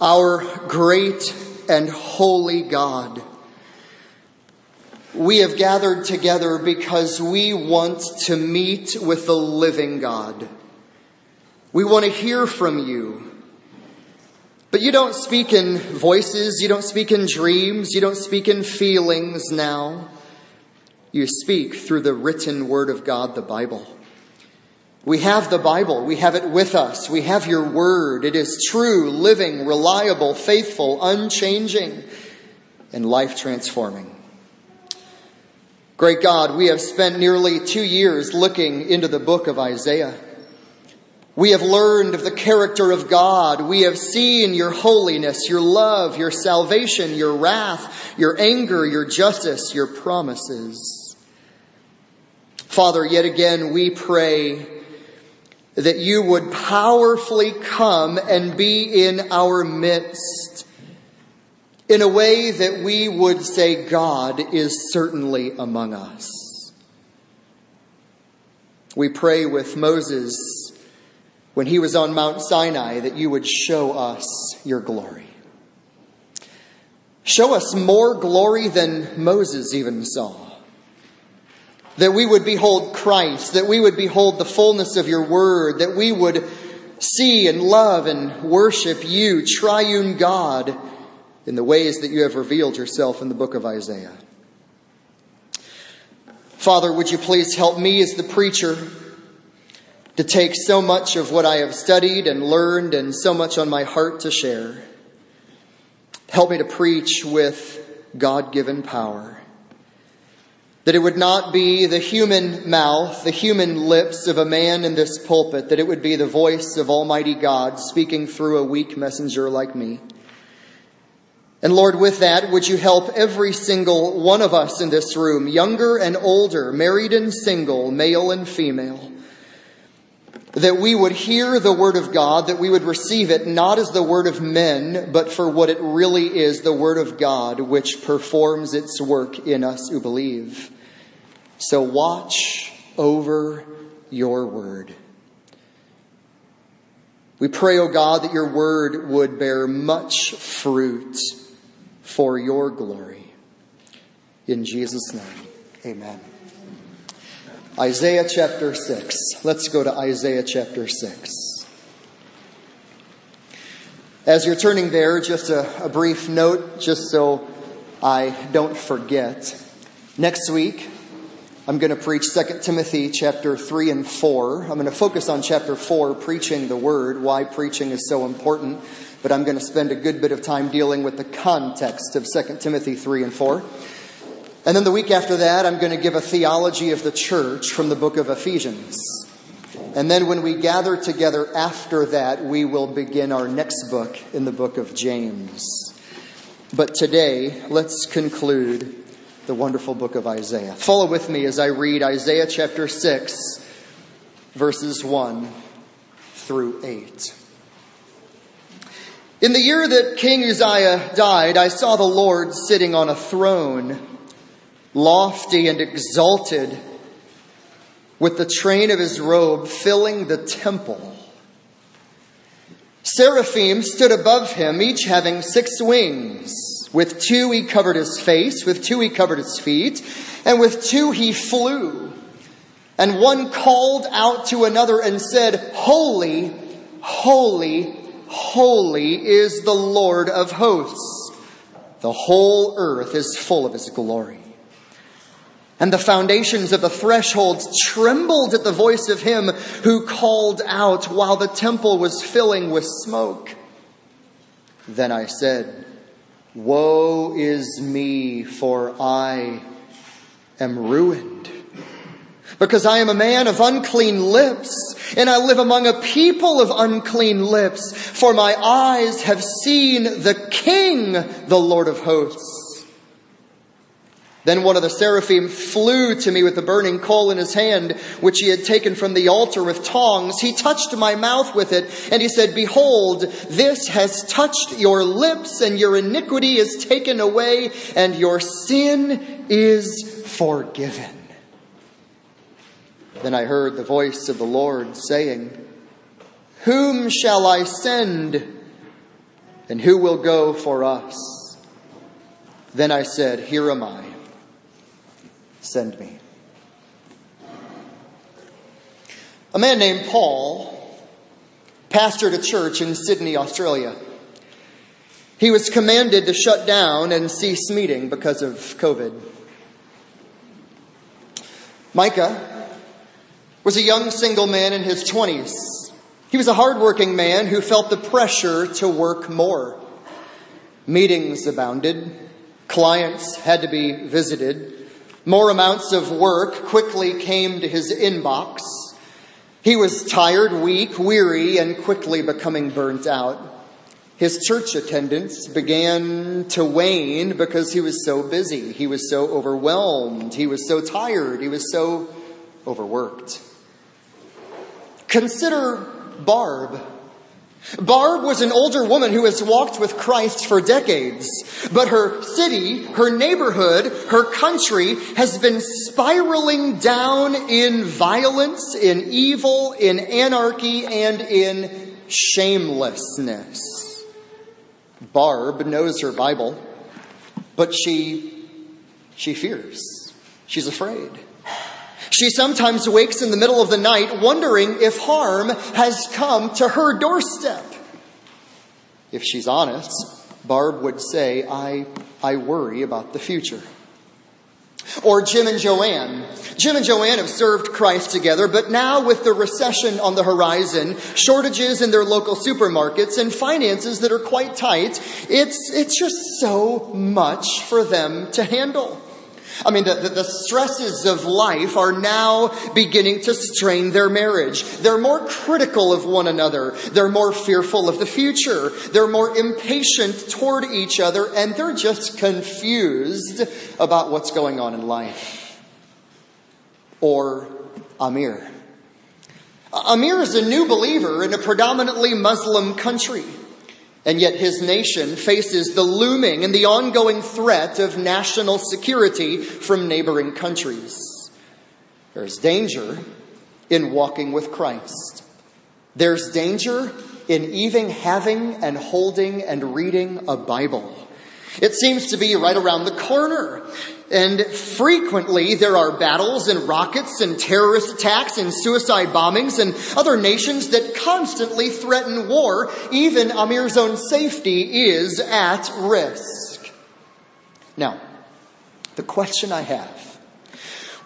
our great and holy God. We have gathered together because we want to meet with the living God. We want to hear from you. But you don't speak in voices, you don't speak in dreams, you don't speak in feelings now. You speak through the written word of God, the Bible. We have the Bible. We have it with us. We have your word. It is true, living, reliable, faithful, unchanging, and life transforming. Great God, we have spent nearly two years looking into the book of Isaiah. We have learned of the character of God. We have seen your holiness, your love, your salvation, your wrath, your anger, your justice, your promises. Father, yet again we pray that you would powerfully come and be in our midst in a way that we would say God is certainly among us. We pray with Moses when he was on Mount Sinai that you would show us your glory. Show us more glory than Moses even saw that we would behold Christ, that we would behold the fullness of your word, that we would see and love and worship you, triune God, in the ways that you have revealed yourself in the book of Isaiah. Father, would you please help me as the preacher to take so much of what I have studied and learned and so much on my heart to share? Help me to preach with God given power. That it would not be the human mouth, the human lips of a man in this pulpit, that it would be the voice of Almighty God speaking through a weak messenger like me. And Lord, with that, would you help every single one of us in this room, younger and older, married and single, male and female, that we would hear the word of God, that we would receive it not as the word of men, but for what it really is, the word of God, which performs its work in us who believe. So watch over your word. We pray, O oh God, that your word would bear much fruit for your glory. In Jesus' name, amen. Isaiah chapter 6. Let's go to Isaiah chapter 6. As you're turning there, just a, a, brief note, just so I don't forget. Next week, I'm going to preach 2 Timothy chapter 3 and 4. I'm going to focus on chapter 4, preaching the word, why preaching is so important, but I'm going to spend a good bit of time dealing with the context of 2 Timothy 3 and 4. And then the week after that, I'm going to give a theology of the church from the book of Ephesians. And then when we gather together after that, we will begin our next book in the book of James. But today, let's conclude the wonderful book of Isaiah. Follow with me as I read Isaiah chapter 6, verses 1 through 8. In the year that King Uzziah died, I saw the Lord sitting on a throne lofty and exalted, with the train of his robe filling the temple. Seraphim stood above him, each having six wings. With two he covered his face, with two he covered his feet, and with two he flew. And one called out to another and said, Holy, holy, holy is the Lord of hosts. The whole earth is full of his glory. And the foundations of the thresholds trembled at the voice of him who called out while the temple was filling with smoke. Then I said, Woe is me, for I am ruined. Because I am a man of unclean lips, and I live among a people of unclean lips, for my eyes have seen the King, the Lord of hosts. Then one of the seraphim flew to me with the burning coal in his hand, which he had taken from the altar with tongs. He touched my mouth with it, and he said, Behold, this has touched your lips, and your iniquity is taken away, and your sin is forgiven. Then I heard the voice of the Lord saying, Whom shall I send? And who will go for us? Then I said, Here am I. Send me. A man named Paul pastored a church in Sydney, Australia. He was commanded to shut down and cease meeting because of COVID. Micah was a young single man in his 20s. He was a hardworking man who felt the pressure to work more. Meetings abounded, clients had to be visited, more amounts of work quickly came to his inbox. He was tired, weak, weary, and quickly becoming burnt out. His church attendance began to wane because he was so busy. He was so overwhelmed. He was so tired. He was so overworked. Consider Barb. Barb was an older woman who has walked with Christ for decades, but her city, her neighborhood, her country has been spiraling down in violence, in evil, in anarchy, and in shamelessness. Barb knows her Bible, but she, she fears. She's afraid. She sometimes wakes in the middle of the night wondering if harm has come to her doorstep. If she's honest, Barb would say, I, I worry about the future. Or Jim and Joanne. Jim and Joanne have served Christ together, but now with the recession on the horizon, shortages in their local supermarkets, and finances that are quite tight, it's, it's just so much for them to handle. I mean, the, the, the, stresses of life are now beginning to strain their marriage. They're more critical of one another. They're more fearful of the future. They're more impatient toward each other, and they're just confused about what's going on in life. Or Amir. Amir is a new believer in a predominantly Muslim country. And yet his nation faces the looming and the ongoing threat of national security from neighboring countries. There's danger in walking with Christ. There's danger in even having and holding and reading a Bible. It seems to be right around the corner. And frequently there are battles and rockets and terrorist attacks and suicide bombings and other nations that constantly threaten war. Even Amir's own safety is at risk. Now, the question I have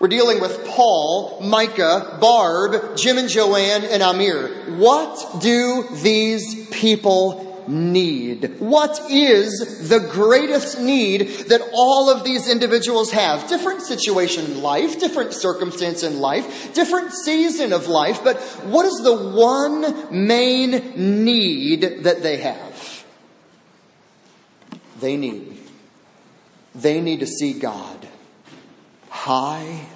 we're dealing with Paul, Micah, Barb, Jim and Joanne, and Amir. What do these people need? What is the greatest need that all of these individuals have? Different situation in life, different circumstance in life, different season of life, but what is the one main need that they have? They need. They need to see God high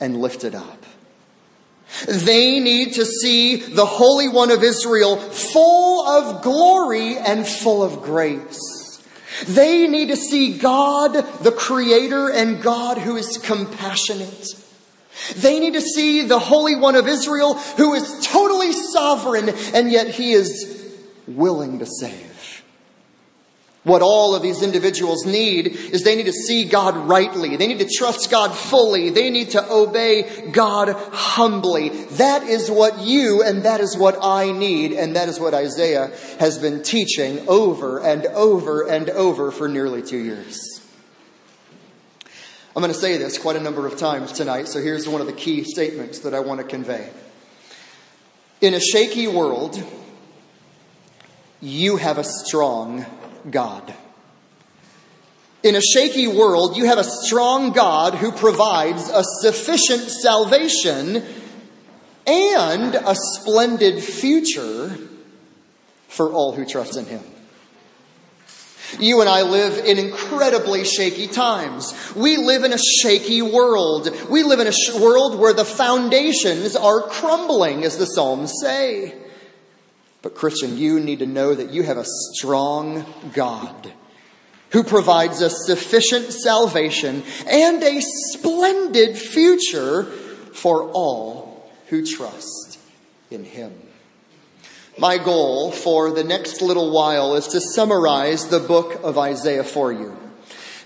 and lifted up. They need to see the Holy One of Israel full of glory and full of grace. They need to see God, the Creator, and God who is compassionate. They need to see the Holy One of Israel who is totally sovereign and yet He is willing to save. What all of these individuals need is they need to see God rightly. They need to trust God fully. They need to obey God humbly. That is what you and that is what I need. And that is what Isaiah has been teaching over and over and over for nearly two years. I'm going to say this quite a number of times tonight, so here's one of the key statements that I want to convey. In a shaky world, you have a strong God. In a shaky world, you have a strong God who provides a sufficient salvation and a splendid future for all who trust in Him. You and I live in incredibly shaky times. We live in a shaky world. We live in a sh- world where the foundations are crumbling, as the Psalms say. But, Christian, you need to know that you have a strong God who provides a sufficient salvation and a splendid future for all who trust in Him. My goal for the next little while is to summarize the book of Isaiah for you.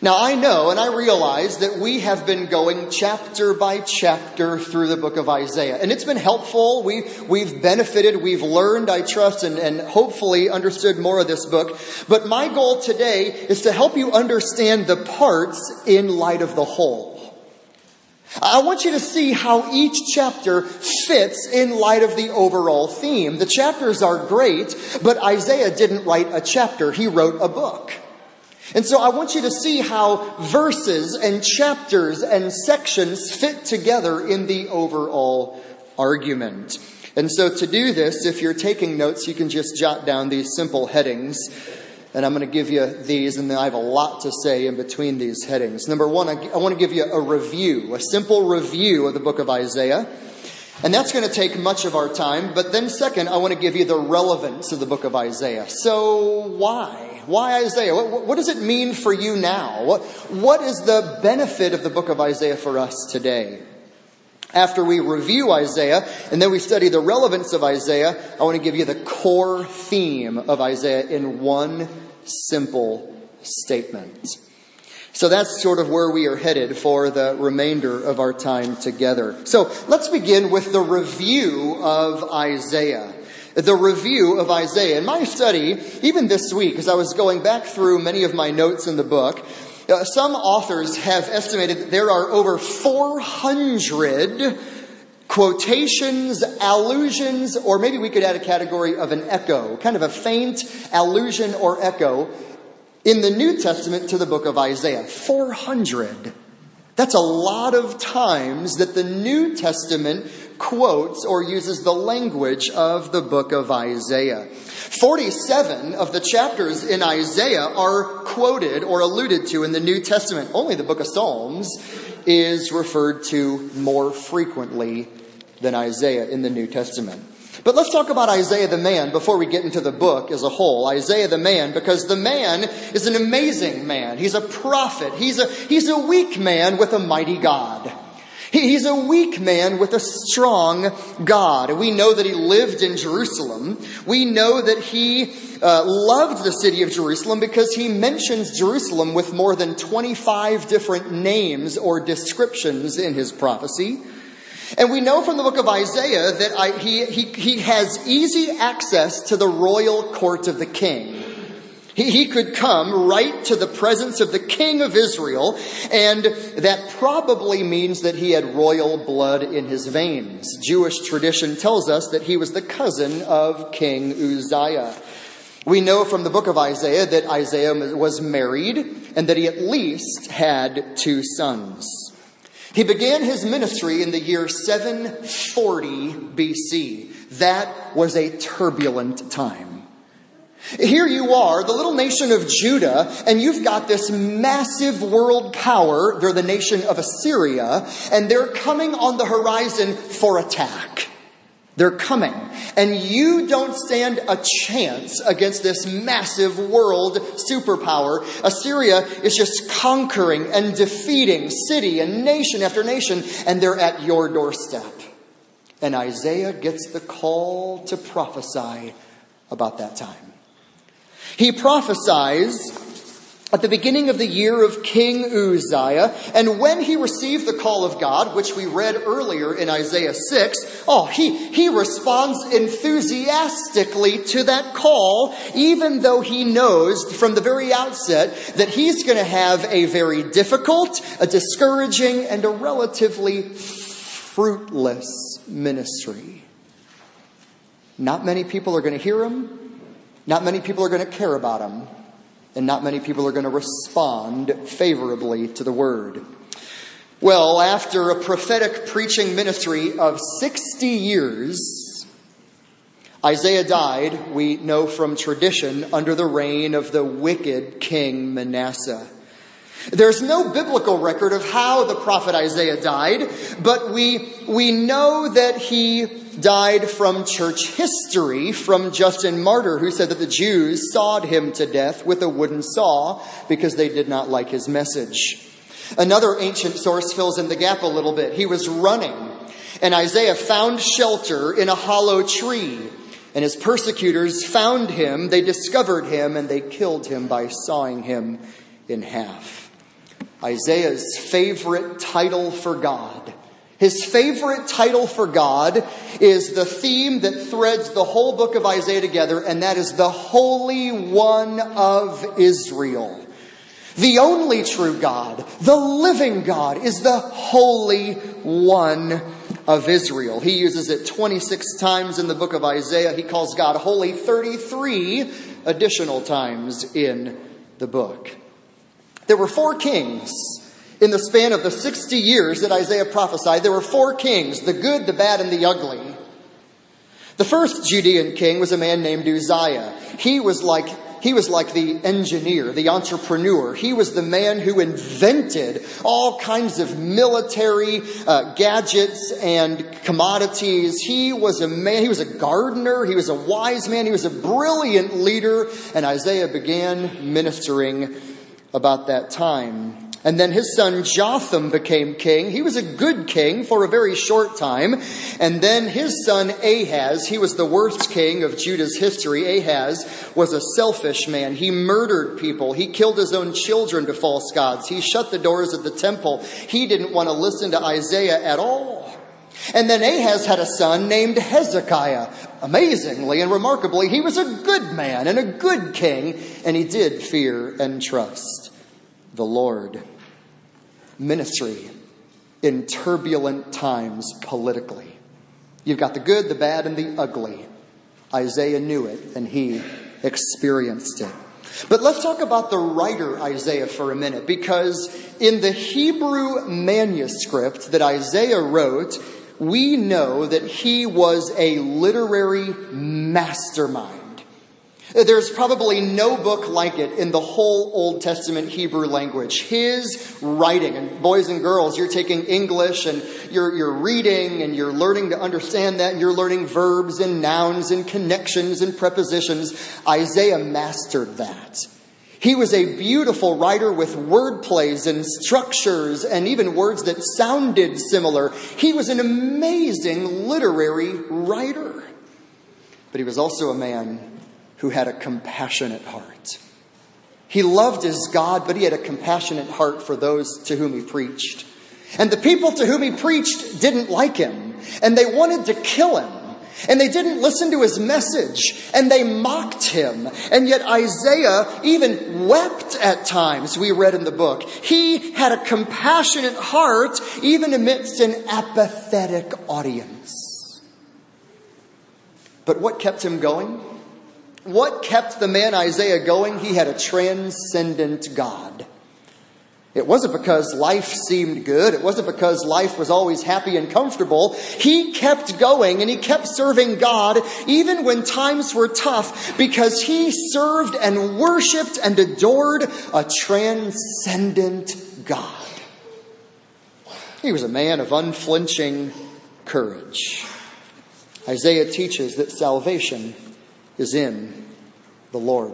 Now I know and I realize that we have been going chapter by chapter through the book of Isaiah. And it's been helpful. We, we've benefited. We've learned, I trust, and, and hopefully understood more of this book. But my goal today is to help you understand the parts in light of the whole. I want you to see how each chapter fits in light of the overall theme. The chapters are great, but Isaiah didn't write a chapter, he wrote a book. And so I want you to see how verses and chapters and sections fit together in the overall argument. And so to do this, if you're taking notes, you can just jot down these simple headings and I'm going to give you these, and I have a lot to say in between these headings. Number one, I want to give you a review, a simple review of the book of Isaiah. And that's going to take much of our time. But then, second, I want to give you the relevance of the book of Isaiah. So, why? Why Isaiah? What, what, does it mean for you now? What, what is the benefit of the book of Isaiah for us today? After we review Isaiah and then we study the relevance of Isaiah, I want to give you the core theme of Isaiah in one simple statement. So that's sort of where we are headed for the remainder of our time together. So let's begin with the review of Isaiah. The review of Isaiah. In my study, even this week, as I was going back through many of my notes in the book, uh, some authors have estimated that there are over 400 quotations, allusions, or maybe we could add a category of an echo, kind of a faint allusion or echo in the New Testament to the book of Isaiah. 400. That's a lot of times that the New Testament quotes or uses the language of the book of Isaiah. 47 of the chapters in Isaiah are quoted or alluded to in the New Testament. Only the book of Psalms is referred to more frequently than Isaiah in the New Testament. But let's talk about Isaiah the man before we get into the book as a whole. Isaiah the man, because the man is an amazing man. He's a prophet. He's a, he's a weak man with a mighty God. He's a weak man with a strong God. We know that he lived in Jerusalem. We know that he uh, loved the city of Jerusalem because he mentions Jerusalem with more than 25 different names or descriptions in his prophecy. And we know from the book of Isaiah that I, he, he, he has easy access to the royal court of the king. He, could come right to the presence of the king of Israel, and that probably means that he had royal blood in his veins. Jewish tradition tells us that he was the cousin of King Uzziah. We know from the book of Isaiah that Isaiah was married and that he at least had two sons. He began his ministry in the year 740 BC. That was a turbulent time. Here you are, the little nation of Judah, and you've got this massive world power. They're the nation of Assyria, and they're coming on the horizon for attack. They're coming. And you don't stand a chance against this massive world superpower. Assyria is just conquering and defeating city and nation after nation, and they're at your doorstep. And Isaiah gets the call to prophesy about that time. He prophesies at the beginning of the year of King Uzziah, and when he received the call of God, which we read earlier in Isaiah 6, oh, he, he responds enthusiastically to that call, even though he knows from the very outset that he's going to have a very difficult, a discouraging, and a relatively fruitless ministry. Not many people are going to hear him. Not many people are going to care about him and not many people are going to respond favorably to the word. Well, after a prophetic preaching ministry of 60 years, Isaiah died, we know from tradition, under the reign of the wicked king Manasseh. There's no biblical record of how the prophet Isaiah died, but we, we know that he died from church history from Justin Martyr, who said that the Jews sawed him to death with a wooden saw because they did not like his message. Another ancient source fills in the gap a little bit. He was running, and Isaiah found shelter in a hollow tree. And his persecutors found him, they discovered him, and they killed him by sawing him in half. Isaiah's favorite title for God. His favorite title for God is the theme that threads the whole book of Isaiah together, and that is the Holy One of Israel. The only true God, the living God, is the Holy One of Israel. He uses it 26 times in the book of Isaiah. He calls God holy 33 additional times in the book. There were four kings in the span of the 60 years that Isaiah prophesied. There were four kings the good, the bad, and the ugly. The first Judean king was a man named Uzziah. He was like he was like the engineer, the entrepreneur. He was the man who invented all kinds of military uh, gadgets and commodities. He was a man, he was a gardener, he was a wise man, he was a brilliant leader, and Isaiah began ministering about that time. And then his son Jotham became king. He was a good king for a very short time. And then his son Ahaz, he was the worst king of Judah's history. Ahaz was a selfish man. He murdered people. He killed his own children to false gods. He shut the doors of the temple. He didn't want to listen to Isaiah at all. And then Ahaz had a son named Hezekiah. Amazingly and remarkably, he was a good man and a good king, and he did fear and trust the Lord ministry in turbulent times politically. You've got the good, the bad, and the ugly. Isaiah knew it and he experienced it. But let's talk about the writer Isaiah for a minute because in the Hebrew manuscript that Isaiah wrote, we know that he was a literary mastermind. There's probably no book like it in the whole Old Testament Hebrew language. His writing, and boys and girls, you're taking English and you're, you're reading and you're learning to understand that and you're learning verbs and nouns and connections and prepositions. Isaiah mastered that. He was a beautiful writer with word plays and structures and even words that sounded similar. He was an amazing literary writer. But he was also a man who had a compassionate heart. He loved his God, but he had a compassionate heart for those to whom he preached. And the people to whom he preached didn't like him, and they wanted to kill him. And they didn't listen to his message, and they mocked him. And yet Isaiah even wept at times, we read in the book. He had a compassionate heart, even amidst an apathetic audience. But what kept him going? What kept the man Isaiah going? He had a transcendent God. It wasn't because life seemed good. It wasn't because life was always happy and comfortable. He kept going and he kept serving God even when times were tough because he served and worshiped and adored a transcendent God. He was a man of unflinching courage. Isaiah teaches that salvation is in the Lord.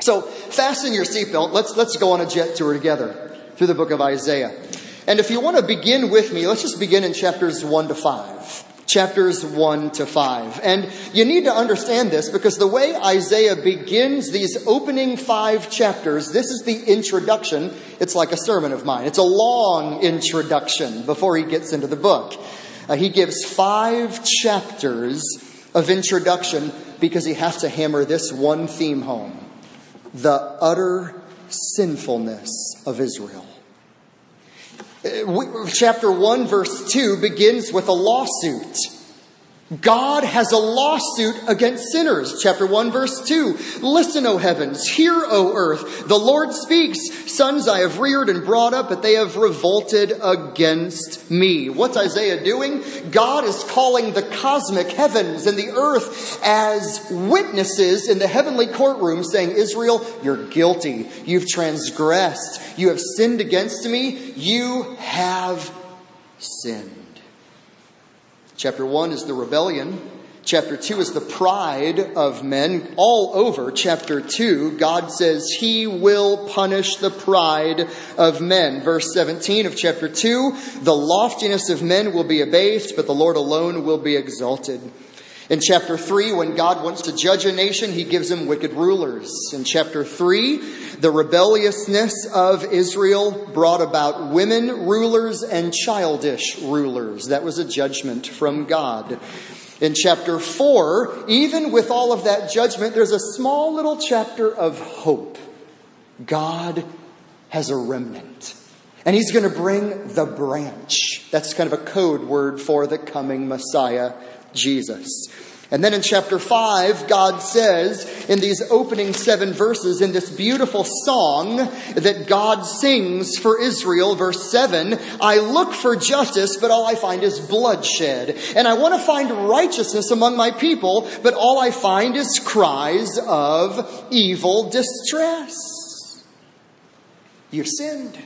So fasten your seatbelt. Let's, let's go on a jet tour together through the book of Isaiah. And if you want to begin with me, let's just begin in chapters 1 to 5 chapters 1 to 5. And you need to understand this because the way Isaiah begins these opening five chapters, this is the introduction. It's like a sermon of mine. It's a long introduction before he gets into the book. Uh, he gives five chapters of introduction because he has to hammer this one theme home the utter sinfulness of Israel. Uh, chapter 1, verse 2 begins with a lawsuit. God has a lawsuit against sinners. Chapter 1, verse 2. Listen, O heavens, hear, O earth. The Lord speaks. Sons I have reared and brought up, but they have revolted against me. What's Isaiah doing? God is calling the cosmic heavens and the earth as witnesses in the heavenly courtroom, saying, Israel, you're guilty. You've transgressed. You have sinned against me. You have sinned. Chapter 1 is the rebellion. Chapter 2 is the pride of men. All over chapter 2, God says he will punish the pride of men. Verse 17 of chapter 2, the loftiness of men will be abased, but the Lord alone will be exalted. In chapter 3, when God wants to judge a nation, he gives them wicked rulers. In chapter 3, the rebelliousness of Israel brought about women rulers and childish rulers. That was a judgment from God. In chapter 4, even with all of that judgment, there's a small little chapter of hope. God has a remnant. And he's going to bring the branch. That's kind of a code word for the coming Messiah, Jesus. And then in chapter 5, God says in these opening seven verses, in this beautiful song that God sings for Israel, verse 7, I look for justice, but all I find is bloodshed. And I want to find righteousness among my people, but all I find is cries of evil distress. You've sinned.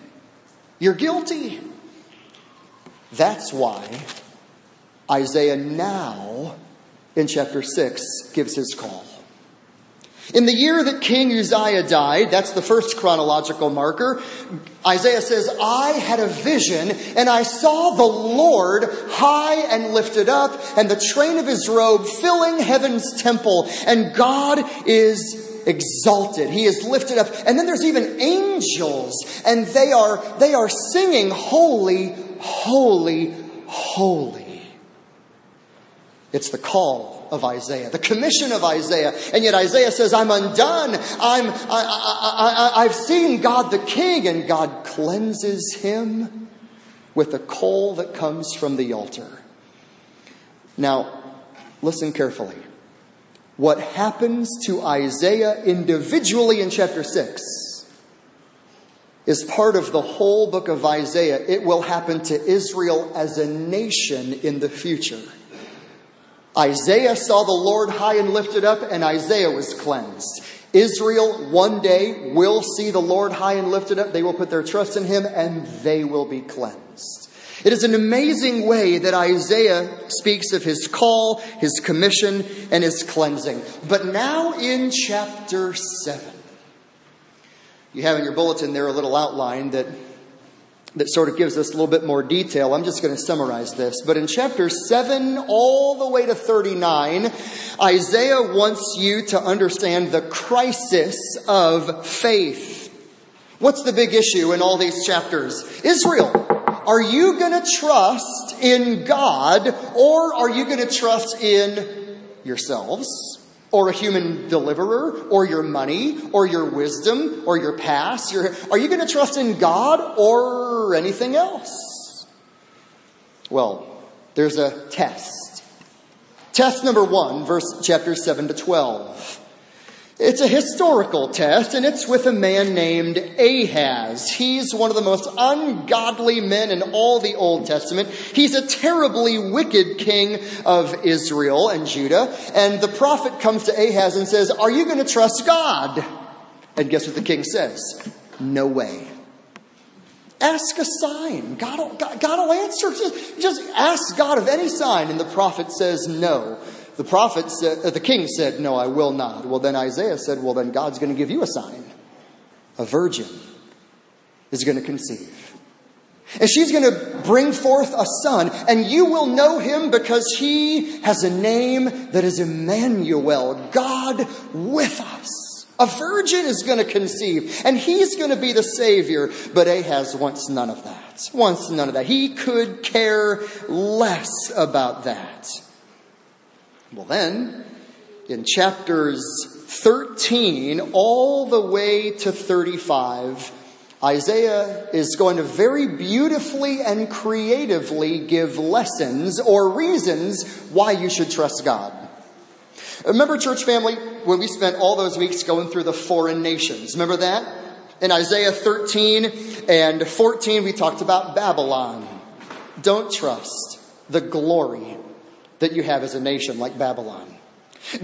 You're guilty. That's why Isaiah now in chapter 6 gives his call. In the year that King Uzziah died, that's the first chronological marker, Isaiah says, I had a vision and I saw the Lord high and lifted up and the train of his robe filling heaven's temple and God is exalted. He is lifted up. And then there's even angels and they are, they are singing holy, holy, holy. It's the call of Isaiah, the commission of Isaiah. And yet Isaiah says, I'm undone. I'm, I, I, have seen God the King, and God cleanses him with the coal that comes from the altar. Now, listen carefully. What happens to Isaiah individually in chapter 6 is part of the whole book of Isaiah. It will happen to Israel as a nation in the future. Isaiah saw the Lord high and lifted up, and Isaiah was cleansed. Israel one day will see the Lord high and lifted up. They will put their trust in him, and they will be cleansed. It is an amazing way that Isaiah speaks of his call, his commission, and his cleansing. But now in chapter 7, you have in your bulletin there a little outline that that sort of gives us a little bit more detail. I'm just going to summarize this. But in chapter 7 all the way to 39, Isaiah wants you to understand the crisis of faith. What's the big issue in all these chapters? Israel. Are you going to trust in God or are you going to trust in yourselves? Or a human deliverer, or your money, or your wisdom, or your past? Your, are you going to trust in God or anything else? Well, there's a test. Test number one, verse chapter 7 to 12. It's a historical test, and it's with a man named Ahaz. He's one of the most ungodly men in all the Old Testament. He's a terribly wicked king of Israel and Judah. And the prophet comes to Ahaz and says, Are you going to trust God? And guess what the king says? No way. Ask a sign. God will, answer. Just, just ask God of any sign. And the prophet says no. The prophet said, uh, the king said, No, I will not. Well, then Isaiah said, Well, then God's going to give you a sign. A virgin is going to conceive. And she's going to bring forth a son, and you will know him because he has a name that is Emmanuel, God with us. A virgin is going to conceive, and he's going to be the Savior. But Ahaz wants none of that. Wants none of that. He could care less about that. Well, then, in chapters 13 all the way to 35, Isaiah is going to very beautifully and creatively give lessons or reasons why you should trust God. Remember, church family, when we spent all those weeks going through the foreign nations? Remember that? In Isaiah 13 and 14, we talked about Babylon. Don't trust the glory that you have as a nation like Babylon.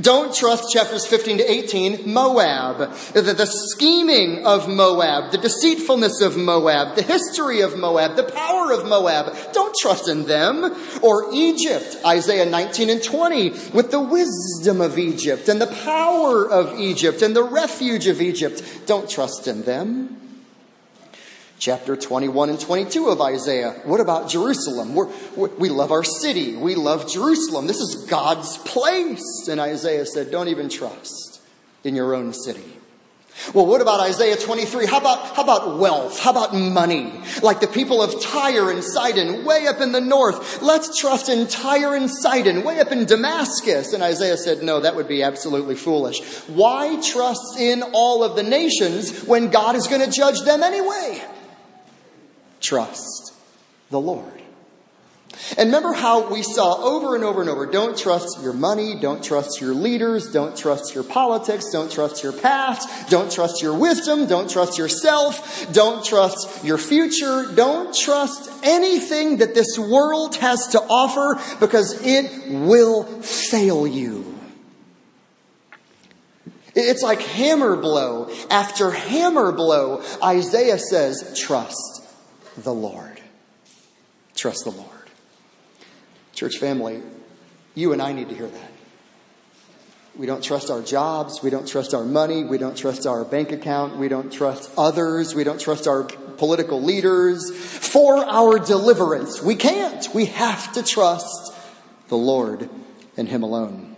Don't trust chapters 15 to 18, Moab, the, the, scheming of Moab, the deceitfulness of Moab, the history of Moab, the power of Moab. Don't trust in them. Or Egypt, Isaiah 19 and 20, with the wisdom of Egypt and the power of Egypt and the refuge of Egypt. Don't trust in them. Chapter 21 and 22 of Isaiah. What about Jerusalem? We're, we love our city. We love Jerusalem. This is God's place. And Isaiah said, Don't even trust in your own city. Well, what about Isaiah 23? How about, how about wealth? How about money? Like the people of Tyre and Sidon, way up in the north. Let's trust in Tyre and Sidon, way up in Damascus. And Isaiah said, no, that would be absolutely foolish. Why trust in all of the nations when God is going to judge them anyway? Trust the Lord. And remember how we saw over and over and over don't trust your money, don't trust your leaders, don't trust your politics, don't trust your past, don't trust your wisdom, don't trust yourself, don't trust your future, don't trust anything that this world has to offer because it will fail you. It's like hammer blow after hammer blow. Isaiah says, trust the Lord. Trust the Lord. Church family, you and I need to hear that. We don't trust our jobs. We don't trust our money. We don't trust our bank account. We don't trust others. We don't trust our political leaders for our deliverance. We can't. We have to trust the Lord and Him alone.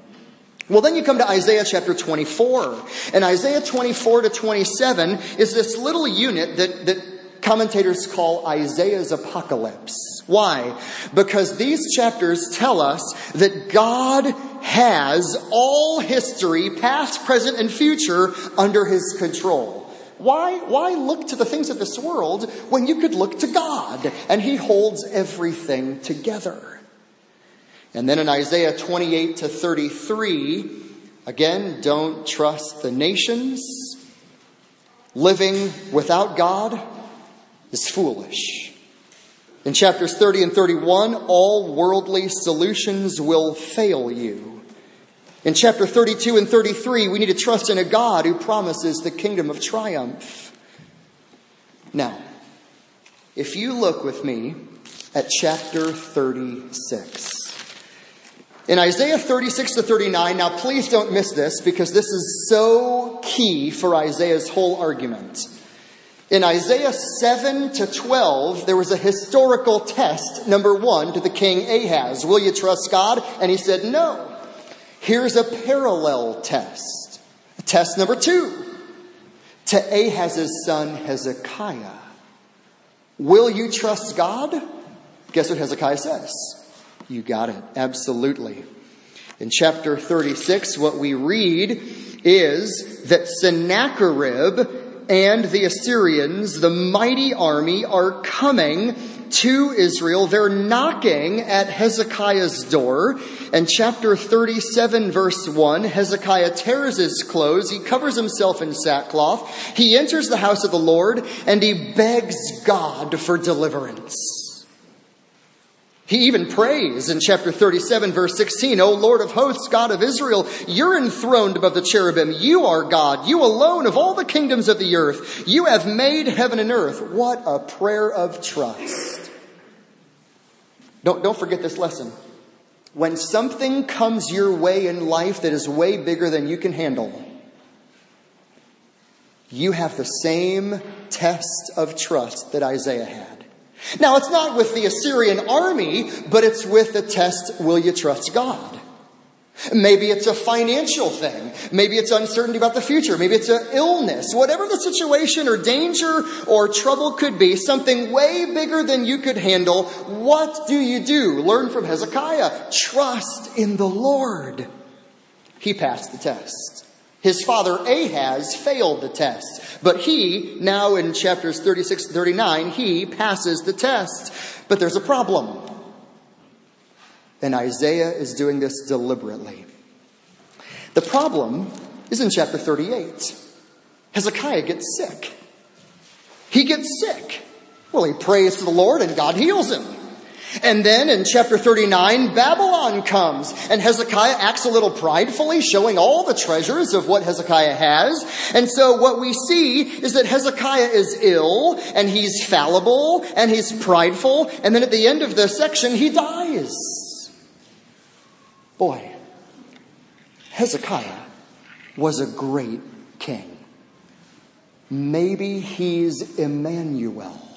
Well, then you come to Isaiah chapter 24. And Isaiah 24 to 27 is this little unit that, that commentators call Isaiah's apocalypse. Why? Because these chapters tell us that God has all history, past, present, and future, under his control. Why, why look to the things of this world when you could look to God and he holds everything together? And then in Isaiah 28 to 33, again, don't trust the nations. Living without God is foolish. In chapters 30 and 31, all worldly solutions will fail you. In chapter 32 and 33, we need to trust in a God who promises the kingdom of triumph. Now, if you look with me at chapter 36. In Isaiah 36 to 39, now please don't miss this because this is so key for Isaiah's whole argument. In Isaiah 7 to 12, there was a historical test, number one, to the king Ahaz. Will you trust God? And he said, no. Here's a parallel test. Test number two to Ahaz's son Hezekiah. Will you trust God? Guess what Hezekiah says? You got it. Absolutely. In chapter 36, what we read is that Sennacherib and the Assyrians, the mighty army, are coming to Israel. They're knocking at Hezekiah's door. And chapter 37, verse 1, Hezekiah tears his clothes. He covers himself in sackcloth. He enters the house of the Lord and he begs God for deliverance. He even prays in chapter 37, verse 16, O Lord of hosts, God of Israel, you're enthroned above the cherubim. You are God. You alone of all the kingdoms of the earth. You have made heaven and earth. What a prayer of trust. Don't, don't forget this lesson. When something comes your way in life that is way bigger than you can handle, you have the same test of trust that Isaiah had. Now, it's not with the Assyrian army, but it's with the test will you trust God? Maybe it's a financial thing. Maybe it's uncertainty about the future. Maybe it's an illness. Whatever the situation or danger or trouble could be, something way bigger than you could handle, what do you do? Learn from Hezekiah. Trust in the Lord. He passed the test. His father Ahaz failed the test, but he, now in chapters 36 and 39, he passes the test. But there's a problem. And Isaiah is doing this deliberately. The problem is in chapter 38. Hezekiah gets sick. He gets sick. Well, he prays to the Lord and God heals him. And then in chapter 39, Babylon comes, and Hezekiah acts a little pridefully, showing all the treasures of what Hezekiah has. And so what we see is that Hezekiah is ill, and he's fallible, and he's prideful, and then at the end of the section, he dies. Boy, Hezekiah was a great king. Maybe he's Emmanuel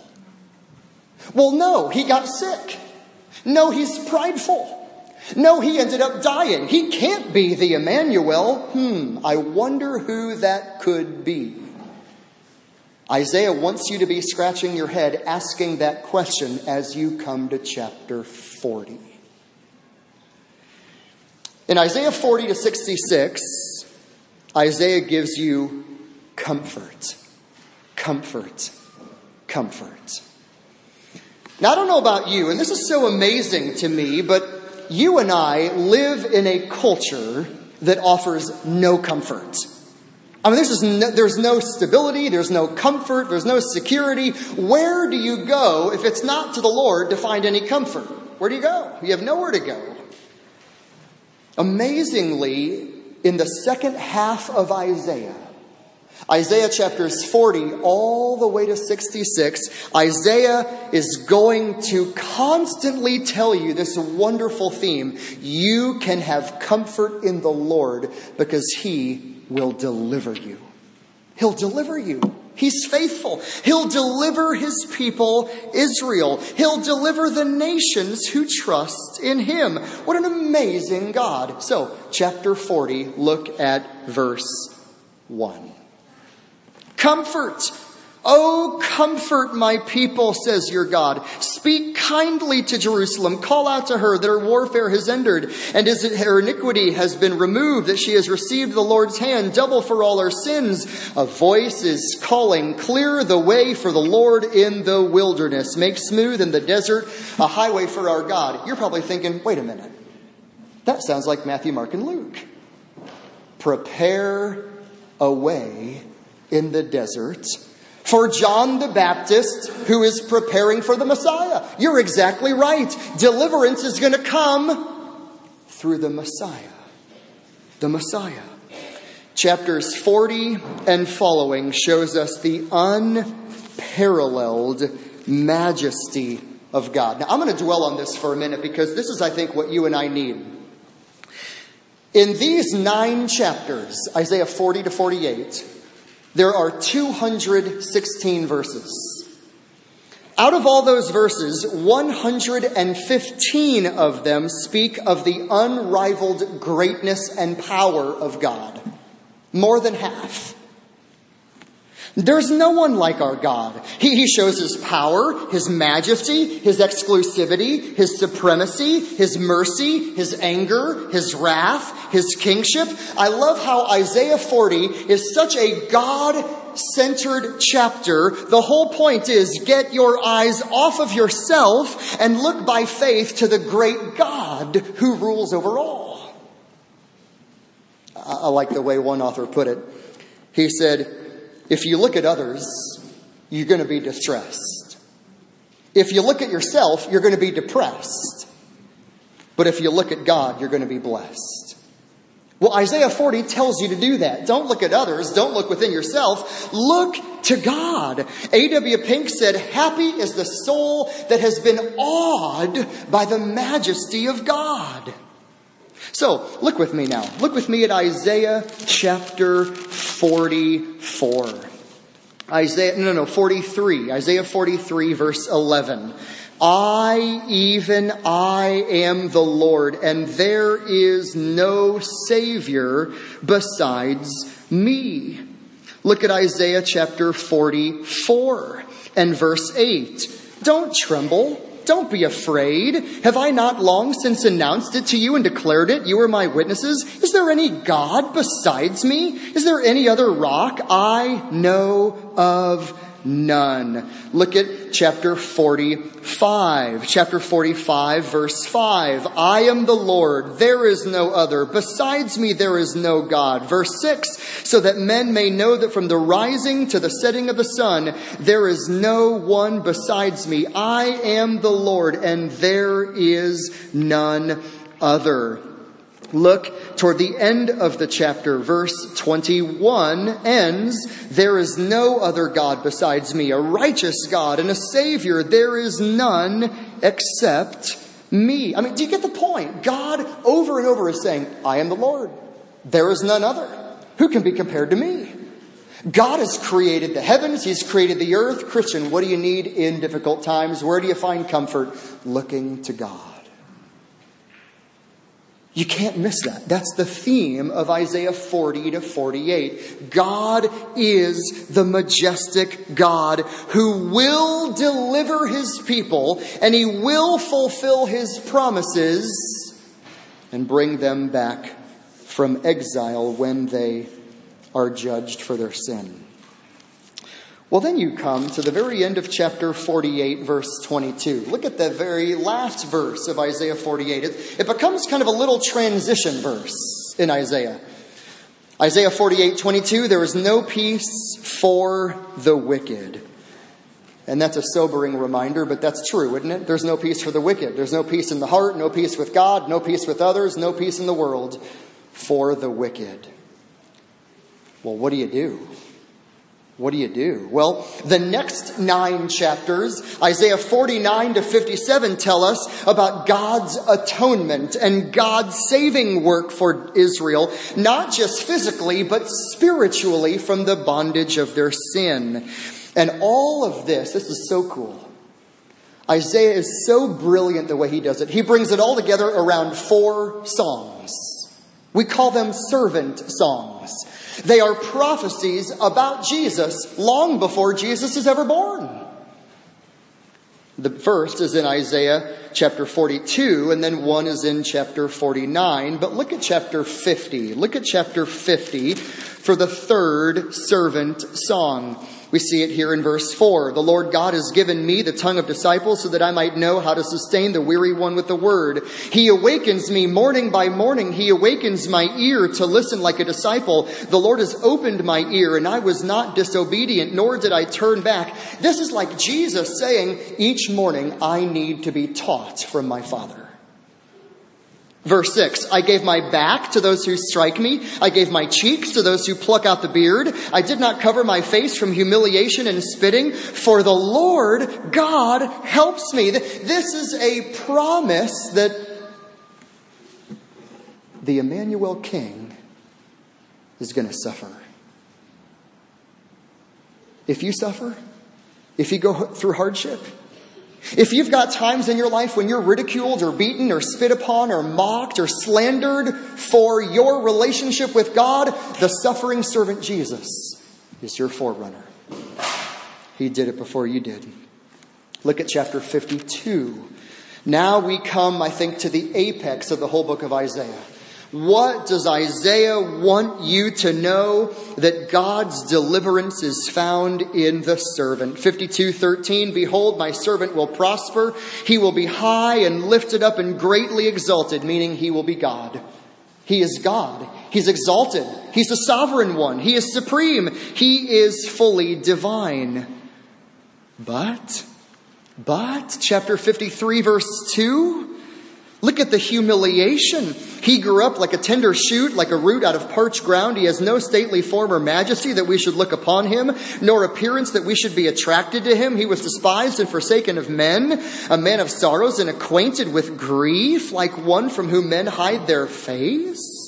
Well, no, he got sick. No, he's prideful. No, he ended up dying. He can't be the Emmanuel. Hmm, I wonder who that could be. Isaiah wants you to be scratching your head asking that question as you come to chapter 40. In Isaiah 40 to 66, Isaiah gives you comfort, comfort, comfort. Now, I don't know about you, and this is so amazing to me, but you and I live in a culture that offers no comfort. I mean, there's, no, there's no stability, there's no comfort, there's no security. Where do you go if it's not to the Lord to find any comfort? Where do you go? You have nowhere to go. Amazingly, in the second half of Isaiah, Isaiah chapters 40 all the way to 66, Isaiah is going to constantly tell you this wonderful theme. You can have comfort in the Lord because he will deliver you. He'll deliver you. He's faithful. He'll deliver his people, Israel. He'll deliver the nations who trust in him. What an amazing God. So, chapter 40, look at verse 1. Comfort Oh, comfort my people, says your God. Speak kindly to Jerusalem. Call out to her that her warfare has ended and her iniquity has been removed, that she has received the Lord's hand, double for all her sins. A voice is calling, clear the way for the Lord in the wilderness. Make smooth in the desert a highway for our God. You're probably thinking, wait a minute. That sounds like Matthew, Mark, and Luke. Prepare a way in the desert for John the Baptist who is preparing for the Messiah. You're exactly right. Deliverance is going to come through the Messiah. The Messiah. Chapters 40 and following shows us the unparalleled majesty of God. Now, I'm going to dwell on this for a minute because this is, I think, what you and I need. In these nine chapters, Isaiah 40 to 48, there are 216 verses. Out of all those verses, 115 of them speak of the unrivaled greatness and power of God. More than half. There's no one like our God. He, he, shows his power, his majesty, his exclusivity, his supremacy, his mercy, his anger, his wrath, his kingship. I love how Isaiah 40 is such a God centered chapter. The whole point is get your eyes off of yourself and look by faith to the great God who rules over all. I, I like the way one author put it. He said, if you look at others, you're going to be distressed. If you look at yourself, you're going to be depressed. But if you look at God, you're going to be blessed. Well, Isaiah 40 tells you to do that. Don't look at others. Don't look within yourself. Look to God. A.W. Pink said, Happy is the soul that has been awed by the majesty of God. So, look with me now. Look with me at Isaiah chapter 44. Isaiah, no, no, 43. Isaiah 43, verse 11. I, even I, am the Lord, and there is no Savior besides me. Look at Isaiah chapter 44 and verse 8. Don't tremble. Don't be afraid. Have I not long since announced it to you and declared it? You are my witnesses. Is there any God besides me? Is there any other rock I know of? None. Look at chapter 45. Chapter 45, verse 5. I am the Lord, there is no other. Besides me, there is no God. Verse 6. So that men may know that from the rising to the setting of the sun, there is no one besides me. I am the Lord, and there is none other. Look toward the end of the chapter. Verse 21 ends, There is no other God besides me, a righteous God and a Savior. There is none except me. I mean, do you get the point? God over and over is saying, I am the Lord. There is none other. Who can be compared to me? God has created the heavens, He's created the earth. Christian, what do you need in difficult times? Where do you find comfort? Looking to God. You can't miss that. That's the theme of Isaiah 40 to 48. God is the majestic God who will deliver his people and he will fulfill his promises and bring them back from exile when they are judged for their sin. Well, then you come to the very end of chapter 48, verse 22. Look at the very last verse of Isaiah 48. It, it becomes kind of a little transition verse in Isaiah. Isaiah 48, 22, there is no peace for the wicked. And that's a sobering reminder, but that's true, isn't it? There's no peace for the wicked. There's no peace in the heart, no peace with God, no peace with others, no peace in the world for the wicked. Well, what do you do? What do you do? Well, the next nine chapters, Isaiah 49 to 57, tell us about God's atonement and God's saving work for Israel, not just physically, but spiritually from the bondage of their sin. And all of this, this is so cool. Isaiah is so brilliant the way he does it. He brings it all together around four songs. We call them servant songs. They are prophecies about Jesus long before Jesus is ever born. The first is in Isaiah chapter 42, and then one is in chapter 49. But look at chapter 50. Look at chapter 50 for the third servant song. We see it here in verse 4. The Lord God has given me the tongue of disciples so that I might know how to sustain the weary one with the word. He awakens me morning by morning. He awakens my ear to listen like a disciple. The Lord has opened my ear and I was not disobedient, nor did I turn back. This is like Jesus saying, each morning I need to be taught from my Father. Verse 6 I gave my back to those who strike me. I gave my cheeks to those who pluck out the beard. I did not cover my face from humiliation and spitting, for the Lord God helps me. This is a promise that the Emmanuel King is going to suffer. If you suffer, if you go through hardship, if you've got times in your life when you're ridiculed or beaten or spit upon or mocked or slandered for your relationship with God, the suffering servant Jesus is your forerunner. He did it before you did. Look at chapter 52. Now we come, I think, to the apex of the whole book of Isaiah. What does Isaiah want you to know? That God's deliverance is found in the servant. 52:13 Behold my servant will prosper he will be high and lifted up and greatly exalted meaning he will be God. He is God. He's exalted. He's the sovereign one. He is supreme. He is fully divine. But but chapter 53 verse 2 Look at the humiliation. He grew up like a tender shoot, like a root out of parched ground. He has no stately form or majesty that we should look upon him, nor appearance that we should be attracted to him. He was despised and forsaken of men, a man of sorrows and acquainted with grief, like one from whom men hide their face.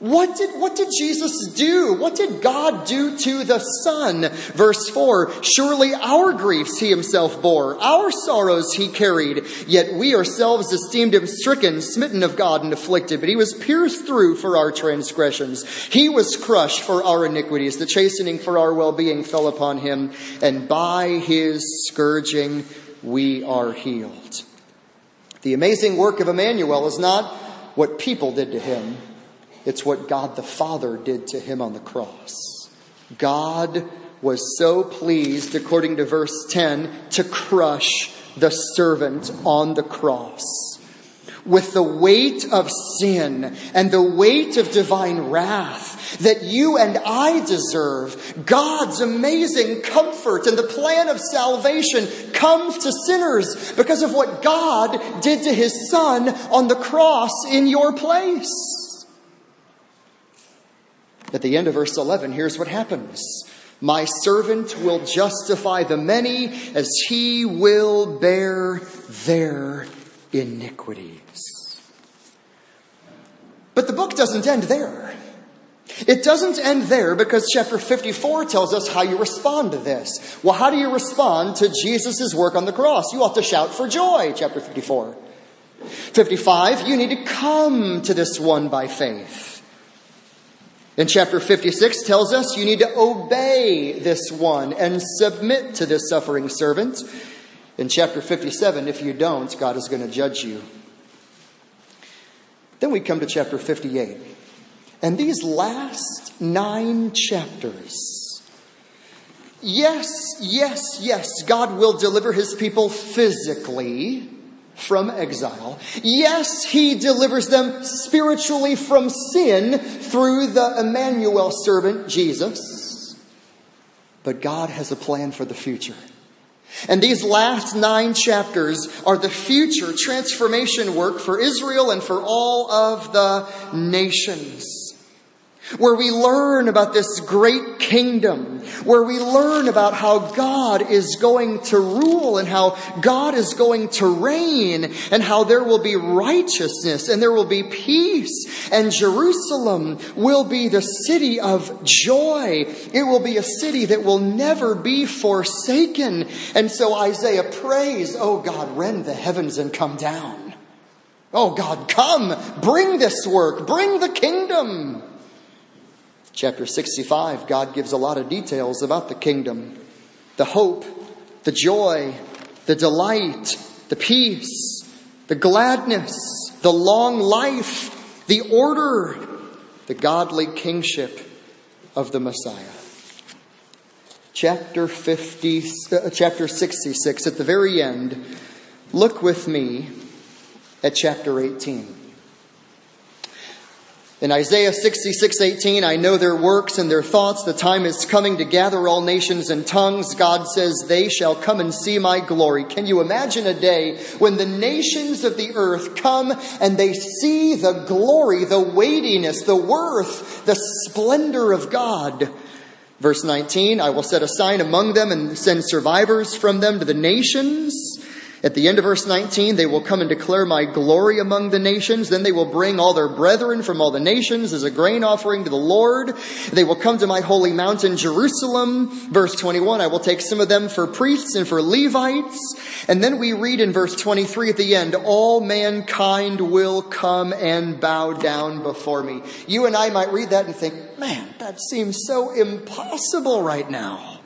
What did, what did Jesus do? What did God do to the Son? Verse 4 Surely our griefs he himself bore, our sorrows he carried, yet we ourselves esteemed him stricken, smitten of God, and afflicted. But he was pierced through for our transgressions, he was crushed for our iniquities. The chastening for our well being fell upon him, and by his scourging we are healed. The amazing work of Emmanuel is not what people did to him it's what God the Father did to him on the cross. God was so pleased, according to verse 10, to crush the servant on the cross. With the weight of sin and the weight of divine wrath that you and I deserve, God's amazing comfort and the plan of salvation comes to sinners because of what God did to his son on the cross in your place. At the end of verse 11, here's what happens. My servant will justify the many as he will bear their iniquities. But the book doesn't end there. It doesn't end there because chapter 54 tells us how you respond to this. Well, how do you respond to Jesus' work on the cross? You ought to shout for joy, chapter 54. 55, you need to come to this one by faith. In chapter 56 tells us you need to obey this one and submit to this suffering servant. In chapter 57, if you don't, God is going to judge you. Then we come to chapter 58. And these last nine chapters, yes, yes, yes, God will deliver his people physically from exile. Yes, he delivers them spiritually from sin through the Emmanuel servant, Jesus. But God has a plan for the future. And these last nine chapters are the future transformation work for Israel and for all of the nations where we learn about this great kingdom, where we learn about how God is going to rule and how God is going to reign and how there will be righteousness and there will be peace and Jerusalem will be the city of joy. It will be a city that will never be forsaken. And so Isaiah prays, Oh God, rend the heavens and come down. Oh God, come, bring this work, bring the kingdom. Chapter 65, God gives a lot of details about the kingdom the hope, the joy, the delight, the peace, the gladness, the long life, the order, the godly kingship of the Messiah. Chapter 50, uh, chapter 66, at the very end, look with me at chapter 18. In Isaiah 66, 18, I know their works and their thoughts. The time is coming to gather all nations and tongues. God says, they shall come and see my glory. Can you imagine a day when the nations of the earth come and they see the glory, the weightiness, the worth, the splendor of God? Verse 19, I will set a sign among them and send survivors from them to the nations. At the end of verse 19, they will come and declare my glory among the nations. Then they will bring all their brethren from all the nations as a grain offering to the Lord. They will come to my holy mountain, Jerusalem. Verse 21, I will take some of them for priests and for Levites. And then we read in verse 23 at the end, all mankind will come and bow down before me. You and I might read that and think, man, that seems so impossible right now.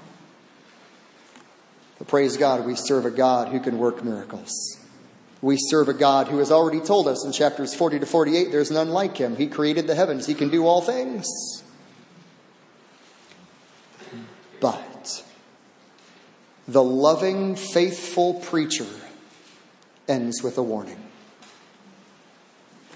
But praise God, we serve a God who can work miracles. We serve a God who has already told us in chapters 40 to 48 there's none like him. He created the heavens, he can do all things. But the loving, faithful preacher ends with a warning.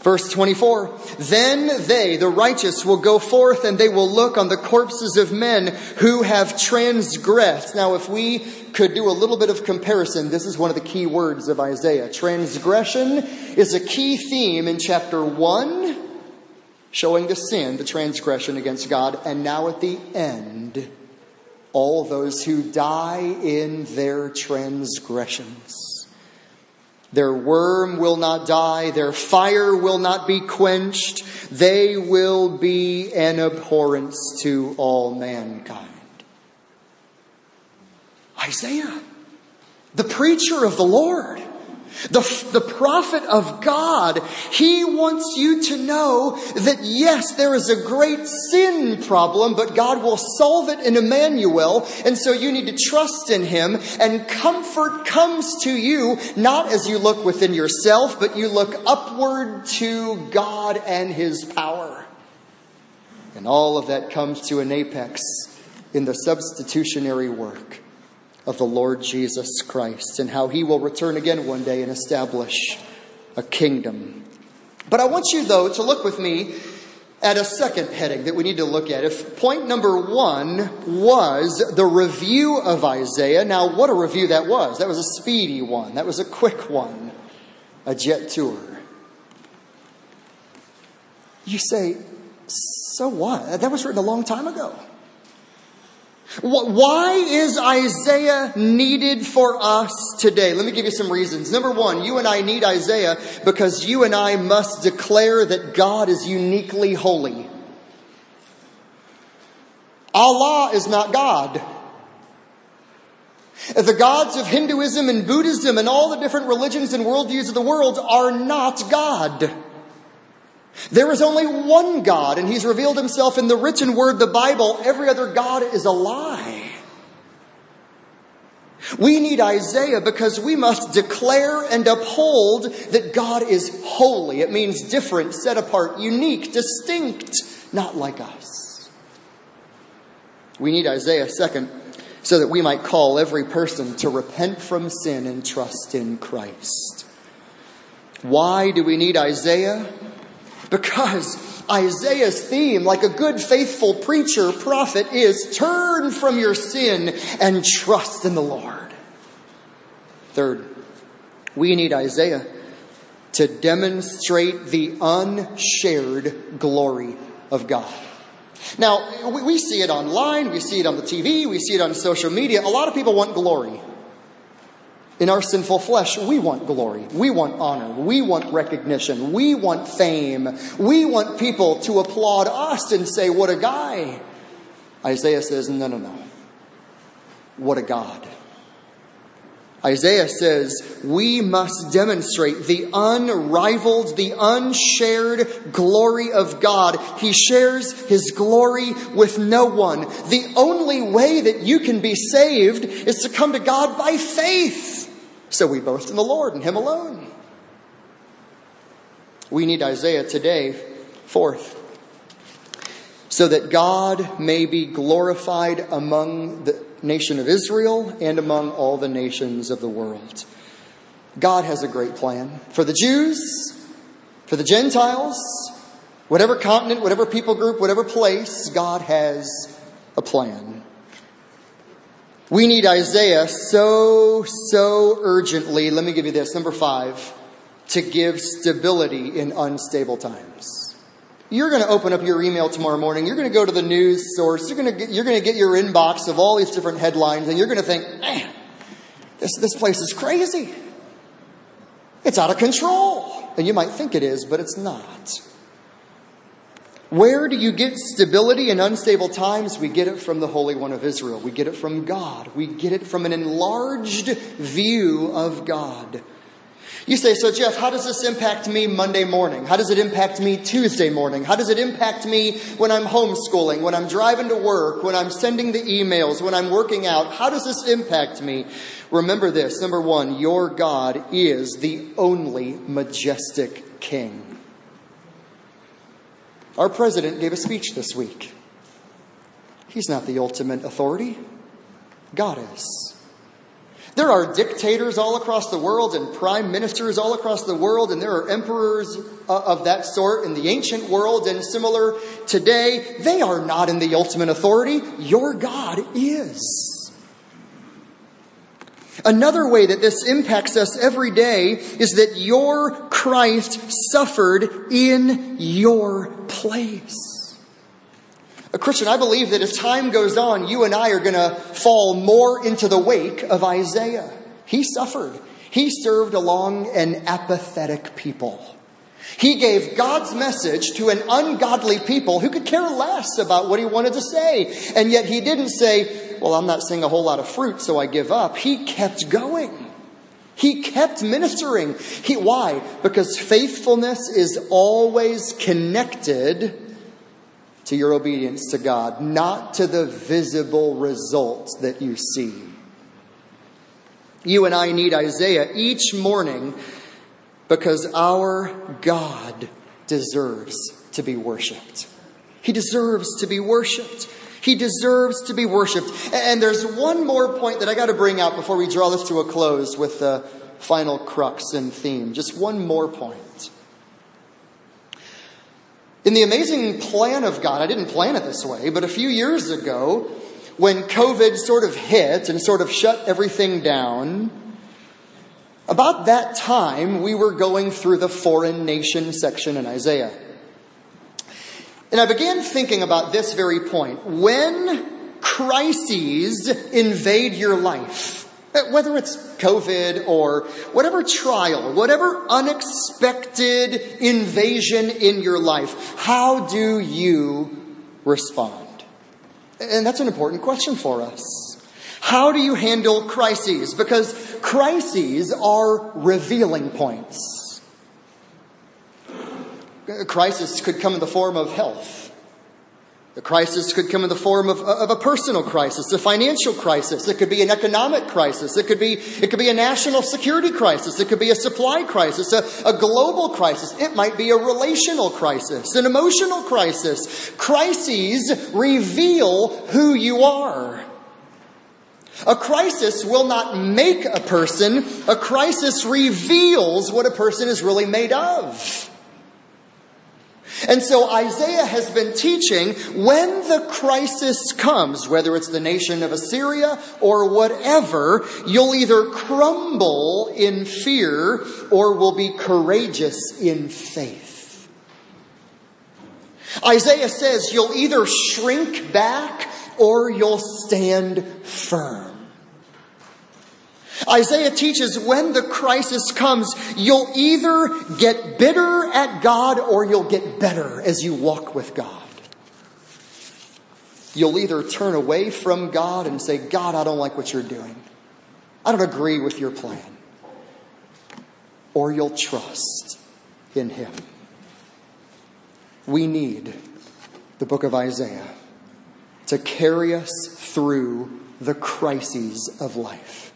Verse 24, then they, the righteous, will go forth and they will look on the corpses of men who have transgressed. Now, if we could do a little bit of comparison, this is one of the key words of Isaiah. Transgression is a key theme in chapter 1, showing the sin, the transgression against God, and now at the end, all those who die in their transgressions. Their worm will not die. Their fire will not be quenched. They will be an abhorrence to all mankind. Isaiah, the preacher of the Lord, the, the prophet of God, he wants you to know that yes, there is a great sin problem, but God will solve it in Emmanuel. And so you need to trust in him and comfort comes to you not as you look within yourself, but you look upward to God and his power. And all of that comes to an apex in the substitutionary work of the Lord Jesus Christ and how he will return again one day and establish a kingdom. But I want you, though, to look with me at a second heading that we need to look at. If point number one was the review of Isaiah, now what a review that was. That was a speedy one, that was a quick one, a jet tour. You say, so what? That was written a long time ago. Why is Isaiah needed for us today? Let me give you some reasons. Number one, you and I need Isaiah because you and I must declare that God is uniquely holy. Allah is not God. The gods of Hinduism and Buddhism and all the different religions and worldviews of the world are not God. There is only one God, and He's revealed Himself in the written word, the Bible. Every other God is a lie. We need Isaiah because we must declare and uphold that God is holy. It means different, set apart, unique, distinct, not like us. We need Isaiah, second, so that we might call every person to repent from sin and trust in Christ. Why do we need Isaiah? Because Isaiah's theme, like a good, faithful preacher, prophet, is turn from your sin and trust in the Lord. Third, we need Isaiah to demonstrate the unshared glory of God. Now, we see it online, we see it on the TV, we see it on social media. A lot of people want glory. In our sinful flesh, we want glory. We want honor. We want recognition. We want fame. We want people to applaud us and say, What a guy. Isaiah says, No, no, no. What a God. Isaiah says, we must demonstrate the unrivaled, the unshared glory of God. He shares his glory with no one. The only way that you can be saved is to come to God by faith. So we boast in the Lord and him alone. We need Isaiah today, fourth, so that God may be glorified among the nation of Israel and among all the nations of the world. God has a great plan for the Jews, for the Gentiles, whatever continent, whatever people group, whatever place, God has a plan. We need Isaiah so, so urgently. Let me give you this. Number five, to give stability in unstable times. You're going to open up your email tomorrow morning. You're going to go to the news source. You're going to get, you're going to get your inbox of all these different headlines, and you're going to think, man, this, this place is crazy. It's out of control. And you might think it is, but it's not. Where do you get stability in unstable times? We get it from the Holy One of Israel. We get it from God. We get it from an enlarged view of God. You say, so Jeff, how does this impact me Monday morning? How does it impact me Tuesday morning? How does it impact me when I'm homeschooling, when I'm driving to work, when I'm sending the emails, when I'm working out? How does this impact me? Remember this. Number one, your God is the only majestic king. Our president gave a speech this week. He's not the ultimate authority. God is. There are dictators all across the world and prime ministers all across the world, and there are emperors uh, of that sort in the ancient world and similar today. They are not in the ultimate authority. Your God is. Another way that this impacts us every day is that your Christ suffered in your place. A Christian, I believe that as time goes on, you and I are going to fall more into the wake of Isaiah. He suffered. He served along an apathetic people. He gave God's message to an ungodly people who could care less about what he wanted to say. And yet he didn't say, Well, I'm not seeing a whole lot of fruit, so I give up. He kept going. He kept ministering. He, why? Because faithfulness is always connected to your obedience to God, not to the visible results that you see. You and I need Isaiah each morning because our God deserves to be worshiped. He deserves to be worshiped. He deserves to be worshiped. And there's one more point that I got to bring out before we draw this to a close with the final crux and theme. Just one more point. In the amazing plan of God, I didn't plan it this way, but a few years ago, when COVID sort of hit and sort of shut everything down, about that time, we were going through the foreign nation section in Isaiah. And I began thinking about this very point. When crises invade your life, whether it's COVID or whatever trial, whatever unexpected invasion in your life, how do you respond? And that's an important question for us. How do you handle crises? Because crises are revealing points. A crisis could come in the form of health. The crisis could come in the form of, of, a personal crisis, a financial crisis. It could be an economic crisis. It could be, it could be a national security crisis. It could be a supply crisis, a, a global crisis. It might be a relational crisis, an emotional crisis. Crises reveal who you are. A crisis will not make a person. A crisis reveals what a person is really made of. And so Isaiah has been teaching when the crisis comes, whether it's the nation of Assyria or whatever, you'll either crumble in fear or will be courageous in faith. Isaiah says you'll either shrink back or you'll stand firm. Isaiah teaches when the crisis comes, you'll either get bitter at God or you'll get better as you walk with God. You'll either turn away from God and say, God, I don't like what you're doing. I don't agree with your plan. Or you'll trust in Him. We need the book of Isaiah to carry us through the crises of life.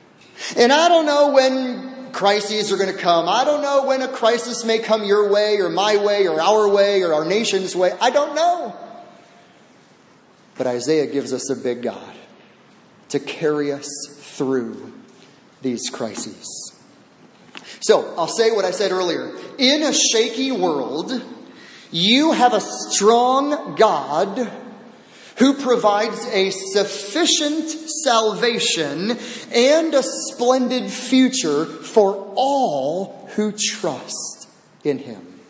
And I don't know when crises are going to come. I don't know when a crisis may come your way or my way or our way or our nation's way. I don't know. But Isaiah gives us a big God to carry us through these crises. So, I'll say what I said earlier. In a shaky world, you have a strong God who provides a sufficient salvation and a splendid future for all who trust in him.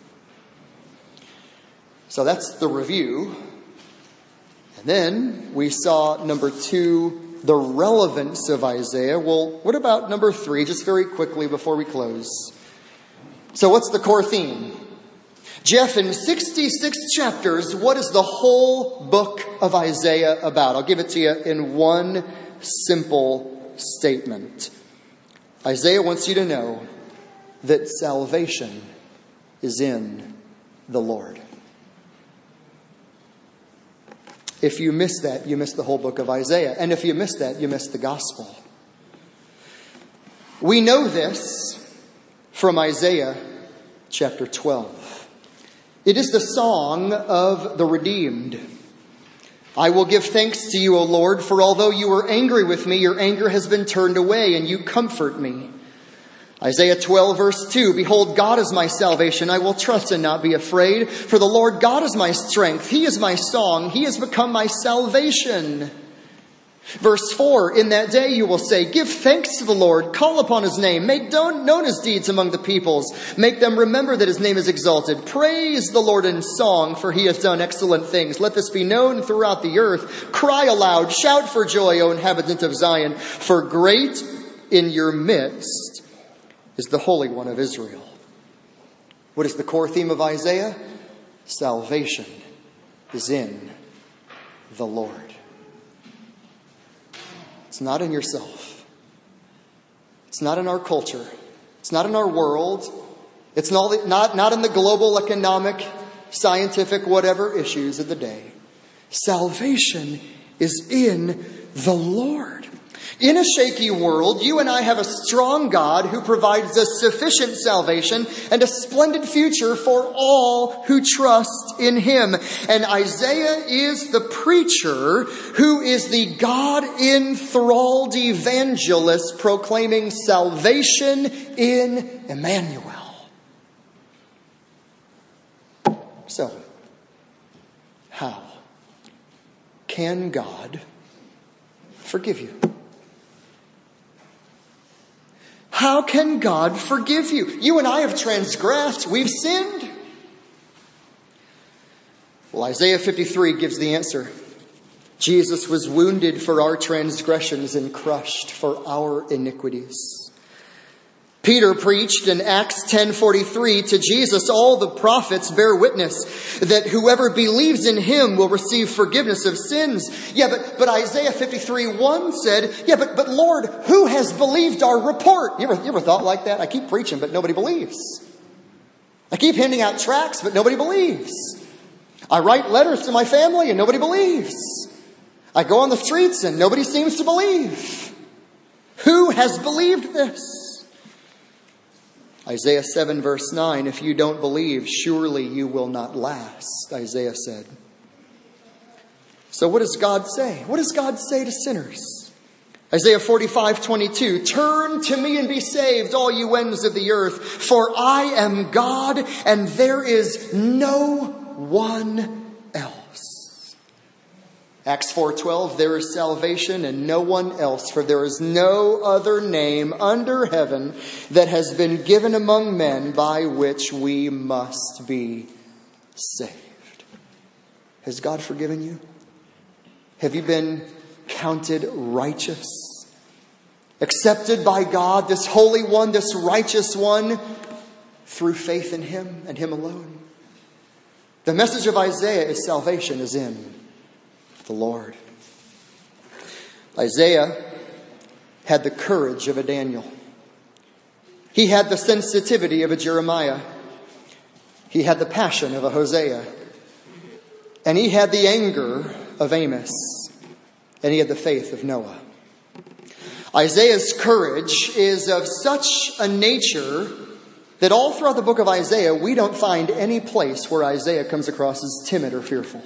So that's the review. And then we saw number two, the relevance of Isaiah. Well, what about number three, just very quickly before we close? So, what's the core theme? Jeff, in 66 chapters, what is the whole book of Isaiah about? I'll give it to you in one simple statement. Isaiah wants you to know that salvation is in the Lord. If you miss that, you miss the whole book of Isaiah. And if you miss that, you miss the gospel. We know this from Isaiah chapter 12. It is the song of the redeemed. I will give thanks to you, O Lord, for although you were angry with me, your anger has been turned away, and you comfort me. Isaiah 12, verse 2 Behold, God is my salvation. I will trust and not be afraid. For the Lord God is my strength. He is my song. He has become my salvation. Verse 4 In that day you will say, Give thanks to the Lord, call upon his name, make known his deeds among the peoples, make them remember that his name is exalted. Praise the Lord in song, for he has done excellent things. Let this be known throughout the earth. Cry aloud, shout for joy, O inhabitant of Zion, for great in your midst is the Holy One of Israel. What is the core theme of Isaiah? Salvation is in the Lord. Not in yourself. It's not in our culture. It's not in our world. It's not, not, not in the global economic, scientific, whatever issues of the day. Salvation is in the Lord. In a shaky world, you and I have a strong God who provides us sufficient salvation and a splendid future for all who trust in Him. And Isaiah is the preacher who is the God enthralled evangelist proclaiming salvation in Emmanuel. So, how can God forgive you? How can God forgive you? You and I have transgressed. We've sinned. Well, Isaiah 53 gives the answer. Jesus was wounded for our transgressions and crushed for our iniquities. Peter preached in Acts 10:43 to Jesus all the prophets bear witness that whoever believes in him will receive forgiveness of sins. Yeah, but but Isaiah 53:1 said, "Yeah, but but Lord, who has believed our report?" You ever you ever thought like that? I keep preaching but nobody believes. I keep handing out tracts but nobody believes. I write letters to my family and nobody believes. I go on the streets and nobody seems to believe. Who has believed this? Isaiah 7, verse 9 If you don't believe, surely you will not last, Isaiah said. So, what does God say? What does God say to sinners? Isaiah 45, 22 Turn to me and be saved, all you ends of the earth, for I am God and there is no one. Acts 4:12 There is salvation and no one else for there is no other name under heaven that has been given among men by which we must be saved. Has God forgiven you? Have you been counted righteous? Accepted by God, this holy one, this righteous one, through faith in him and him alone. The message of Isaiah is salvation is in the Lord. Isaiah had the courage of a Daniel. He had the sensitivity of a Jeremiah. He had the passion of a Hosea. And he had the anger of Amos. And he had the faith of Noah. Isaiah's courage is of such a nature that all throughout the book of Isaiah, we don't find any place where Isaiah comes across as timid or fearful.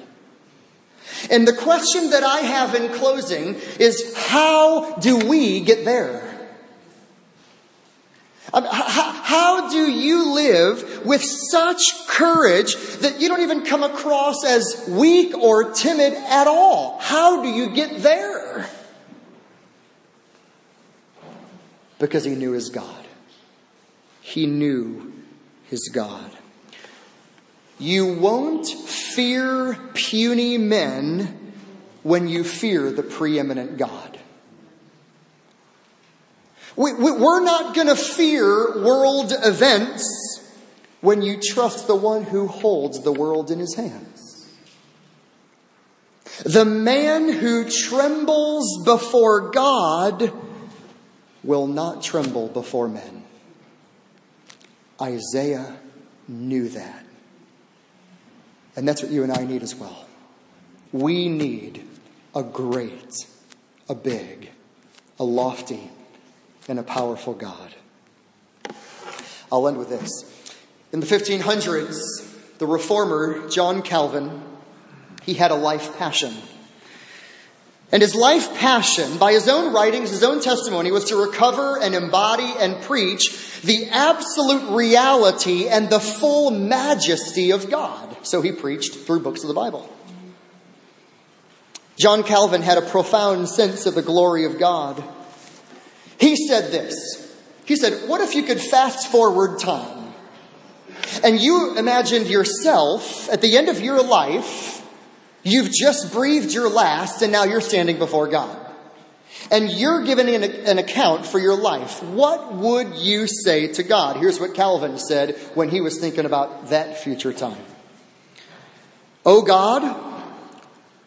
And the question that I have in closing is how do we get there? Um, how do you live with such courage that you don't even come across as weak or timid at all? How do you get there? Because he knew his God. He knew his God. You won't fear puny men when you fear the preeminent God. We, are not going to fear world events when you trust the one who holds the world in his hands. The man who trembles before God will not tremble before men. Isaiah knew that. And that's what you and I need as well. We need a great, a big, a lofty, and a powerful God. I'll end with this. In the 1500s, the reformer John Calvin, he had a life passion. And his life passion, by his own writings, his own testimony, was to recover and embody and preach the absolute reality and the full majesty of God. So he preached through books of the Bible. John Calvin had a profound sense of the glory of God. He said this. He said, What if you could fast forward time? And you imagined yourself at the end of your life You've just breathed your last and now you're standing before God. And you're giving an, an, account for your life. What would you say to God? Here's what Calvin said when he was thinking about that future time. Oh God,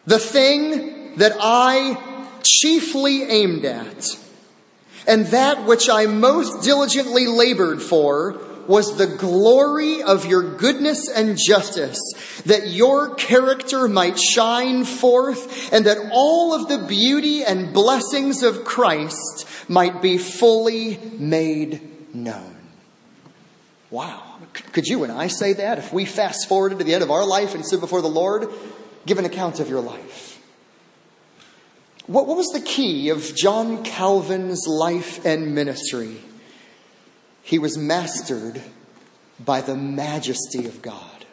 the thing that I chiefly aimed at, and that which I most diligently labored for, was the glory of your goodness and justice, that your character might shine forth, and that all of the beauty and blessings of Christ might be fully made known. Wow. Could you and I say that if we fast forwarded to the end of our life and stood before the Lord? Give an account of your life. What, what was the key of John Calvin's life and ministry? He was mastered by the majesty of God.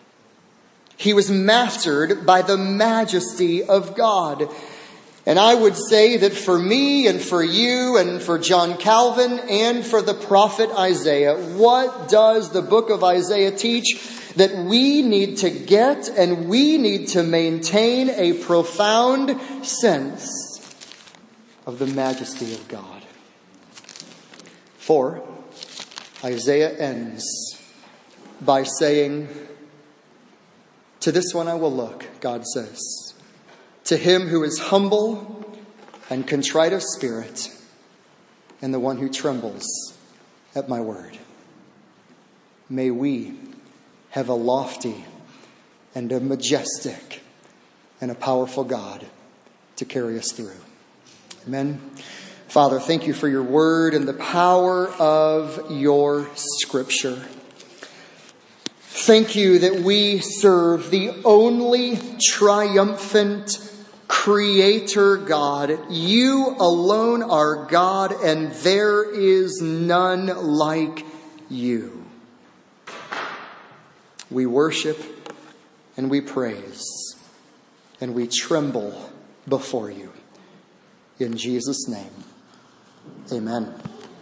He was mastered by the majesty of God. And I would say that for me and for you and for John Calvin and for the prophet Isaiah, what does the book of Isaiah teach? That we need to get and we need to maintain a profound sense of the majesty of God. For Isaiah ends by saying, To this one I will look, God says, to him who is humble and contrite of spirit, and the one who trembles at my word. May we have a lofty and a majestic and a powerful God to carry us through. Amen. Father, thank you for your word and the power of your scripture. Thank you that we serve the only triumphant creator God. You alone are God, and there is none like you. We worship and we praise and we tremble before you. In Jesus' name, amen.